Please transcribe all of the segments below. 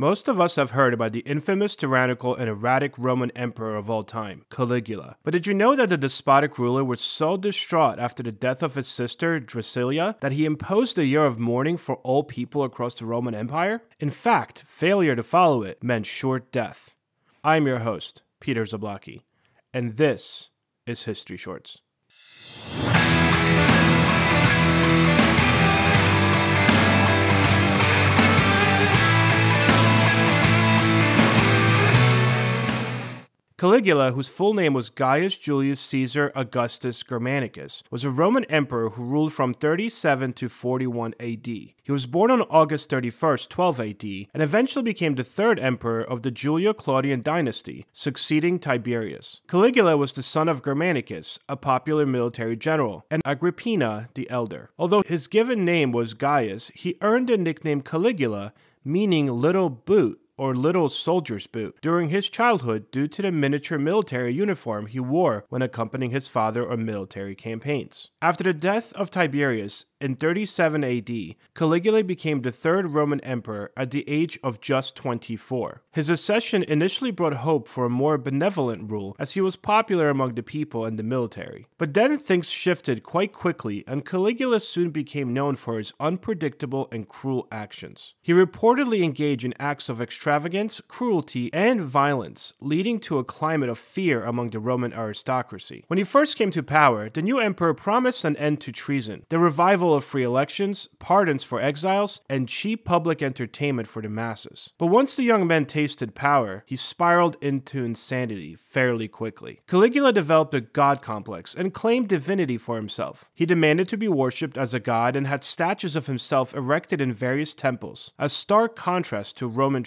Most of us have heard about the infamous, tyrannical, and erratic Roman emperor of all time, Caligula. But did you know that the despotic ruler was so distraught after the death of his sister, Drusilla, that he imposed a year of mourning for all people across the Roman Empire? In fact, failure to follow it meant short death. I'm your host, Peter Zablocki, and this is History Shorts. Caligula, whose full name was Gaius Julius Caesar Augustus Germanicus, was a Roman emperor who ruled from 37 to 41 AD. He was born on August 31, 12 AD, and eventually became the third emperor of the Julio Claudian dynasty, succeeding Tiberius. Caligula was the son of Germanicus, a popular military general, and Agrippina the elder. Although his given name was Gaius, he earned the nickname Caligula, meaning little boot or little soldier's boot during his childhood due to the miniature military uniform he wore when accompanying his father on military campaigns. After the death of Tiberius in 37 AD, Caligula became the third Roman emperor at the age of just 24. His accession initially brought hope for a more benevolent rule as he was popular among the people and the military. But then things shifted quite quickly and Caligula soon became known for his unpredictable and cruel actions. He reportedly engaged in acts of extravagance, cruelty, and violence, leading to a climate of fear among the Roman aristocracy. When he first came to power, the new emperor promised an end to treason, the revival of free elections, pardons for exiles, and cheap public entertainment for the masses. But once the young man tasted power, he spiraled into insanity fairly quickly. Caligula developed a god complex and claimed divinity for himself. He demanded to be worshipped as a god and had statues of himself erected in various temples, a stark contrast to Roman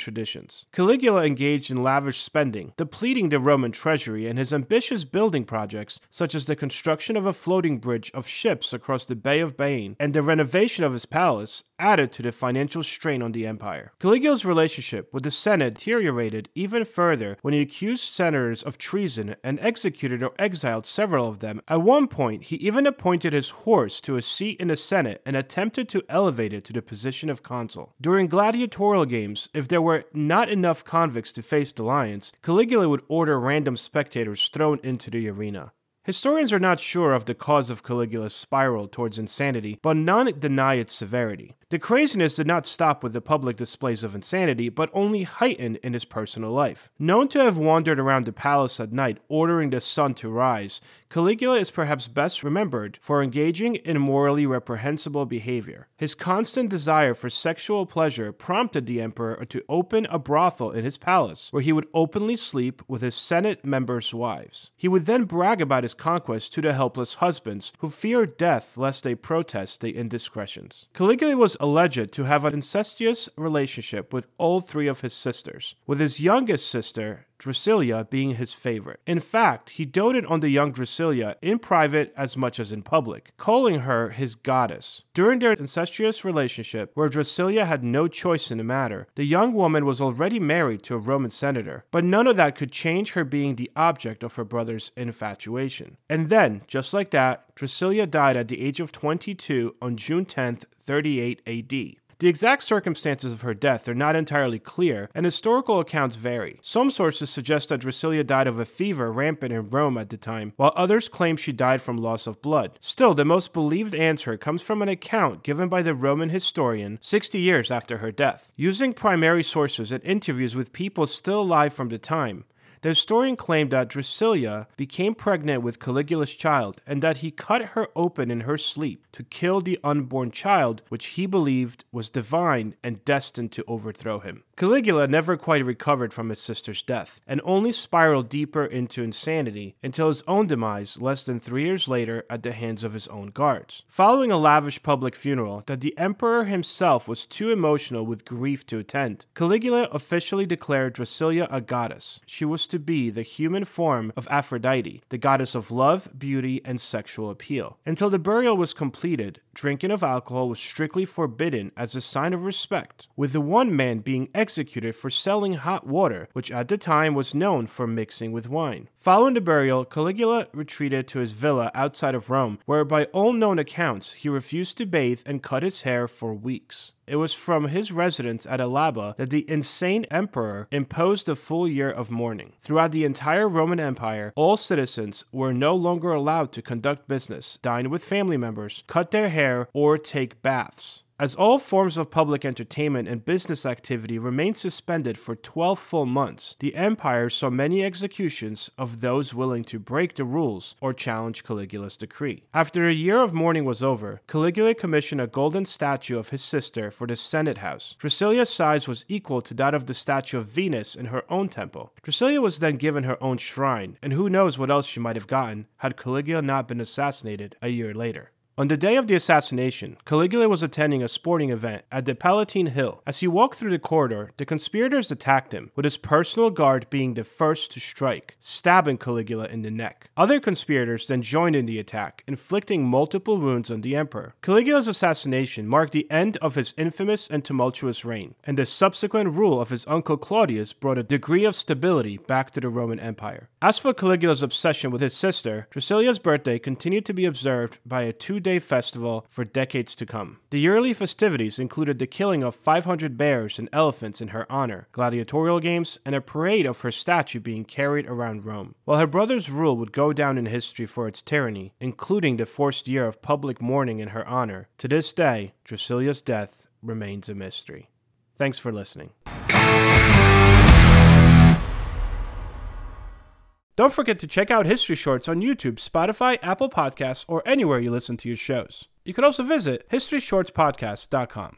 Caligula engaged in lavish spending, depleting the Roman treasury, and his ambitious building projects, such as the construction of a floating bridge of ships across the Bay of Baiae and the renovation of his palace, added to the financial strain on the empire. Caligula's relationship with the Senate deteriorated even further when he accused senators of treason and executed or exiled several of them. At one point, he even appointed his horse to a seat in the Senate and attempted to elevate it to the position of consul. During gladiatorial games, if there were not enough convicts to face the lions, Caligula would order random spectators thrown into the arena. Historians are not sure of the cause of Caligula's spiral towards insanity, but none deny its severity. The craziness did not stop with the public displays of insanity, but only heightened in his personal life. Known to have wandered around the palace at night, ordering the sun to rise, Caligula is perhaps best remembered for engaging in morally reprehensible behavior. His constant desire for sexual pleasure prompted the emperor to open a brothel in his palace, where he would openly sleep with his Senate members' wives. He would then brag about his conquest to the helpless husbands, who feared death lest they protest the indiscretions. Caligula was alleged to have an incestuous relationship with all three of his sisters, with his youngest sister, Drusilla being his favorite. In fact, he doted on the young Drusilla in private as much as in public, calling her his goddess. During their incestuous relationship, where Drusilla had no choice in the matter, the young woman was already married to a Roman senator, but none of that could change her being the object of her brother's infatuation. And then, just like that, Drusilla died at the age of 22 on June 10th, 38 AD. The exact circumstances of her death are not entirely clear, and historical accounts vary. Some sources suggest that Drusilla died of a fever rampant in Rome at the time, while others claim she died from loss of blood. Still, the most believed answer comes from an account given by the Roman historian 60 years after her death. Using primary sources and interviews with people still alive from the time, the historian claimed that Drusilla became pregnant with Caligula's child and that he cut her open in her sleep to kill the unborn child, which he believed was divine and destined to overthrow him. Caligula never quite recovered from his sister's death and only spiraled deeper into insanity until his own demise less than three years later at the hands of his own guards. Following a lavish public funeral that the emperor himself was too emotional with grief to attend, Caligula officially declared Drusilla a goddess. She was to be the human form of Aphrodite, the goddess of love, beauty, and sexual appeal. Until the burial was completed, drinking of alcohol was strictly forbidden as a sign of respect, with the one man being executed for selling hot water, which at the time was known for mixing with wine. Following the burial, Caligula retreated to his villa outside of Rome, where by all known accounts he refused to bathe and cut his hair for weeks. It was from his residence at Alba that the insane emperor imposed a full year of mourning. Throughout the entire Roman Empire, all citizens were no longer allowed to conduct business, dine with family members, cut their hair, or take baths. As all forms of public entertainment and business activity remained suspended for 12 full months, the empire saw many executions of those willing to break the rules or challenge Caligula's decree. After a year of mourning was over, Caligula commissioned a golden statue of his sister for the Senate house. Drusilla's size was equal to that of the statue of Venus in her own temple. Drusilla was then given her own shrine, and who knows what else she might have gotten had Caligula not been assassinated a year later. On the day of the assassination, Caligula was attending a sporting event at the Palatine Hill. As he walked through the corridor, the conspirators attacked him, with his personal guard being the first to strike, stabbing Caligula in the neck. Other conspirators then joined in the attack, inflicting multiple wounds on the emperor. Caligula's assassination marked the end of his infamous and tumultuous reign, and the subsequent rule of his uncle Claudius brought a degree of stability back to the Roman Empire. As for Caligula's obsession with his sister, Drusilla's birthday continued to be observed by a two day festival for decades to come. The yearly festivities included the killing of 500 bears and elephants in her honor, gladiatorial games, and a parade of her statue being carried around Rome. While her brother's rule would go down in history for its tyranny, including the forced year of public mourning in her honor, to this day, Drusilla's death remains a mystery. Thanks for listening. Don't forget to check out History Shorts on YouTube, Spotify, Apple Podcasts, or anywhere you listen to your shows. You can also visit HistoryShortsPodcast.com.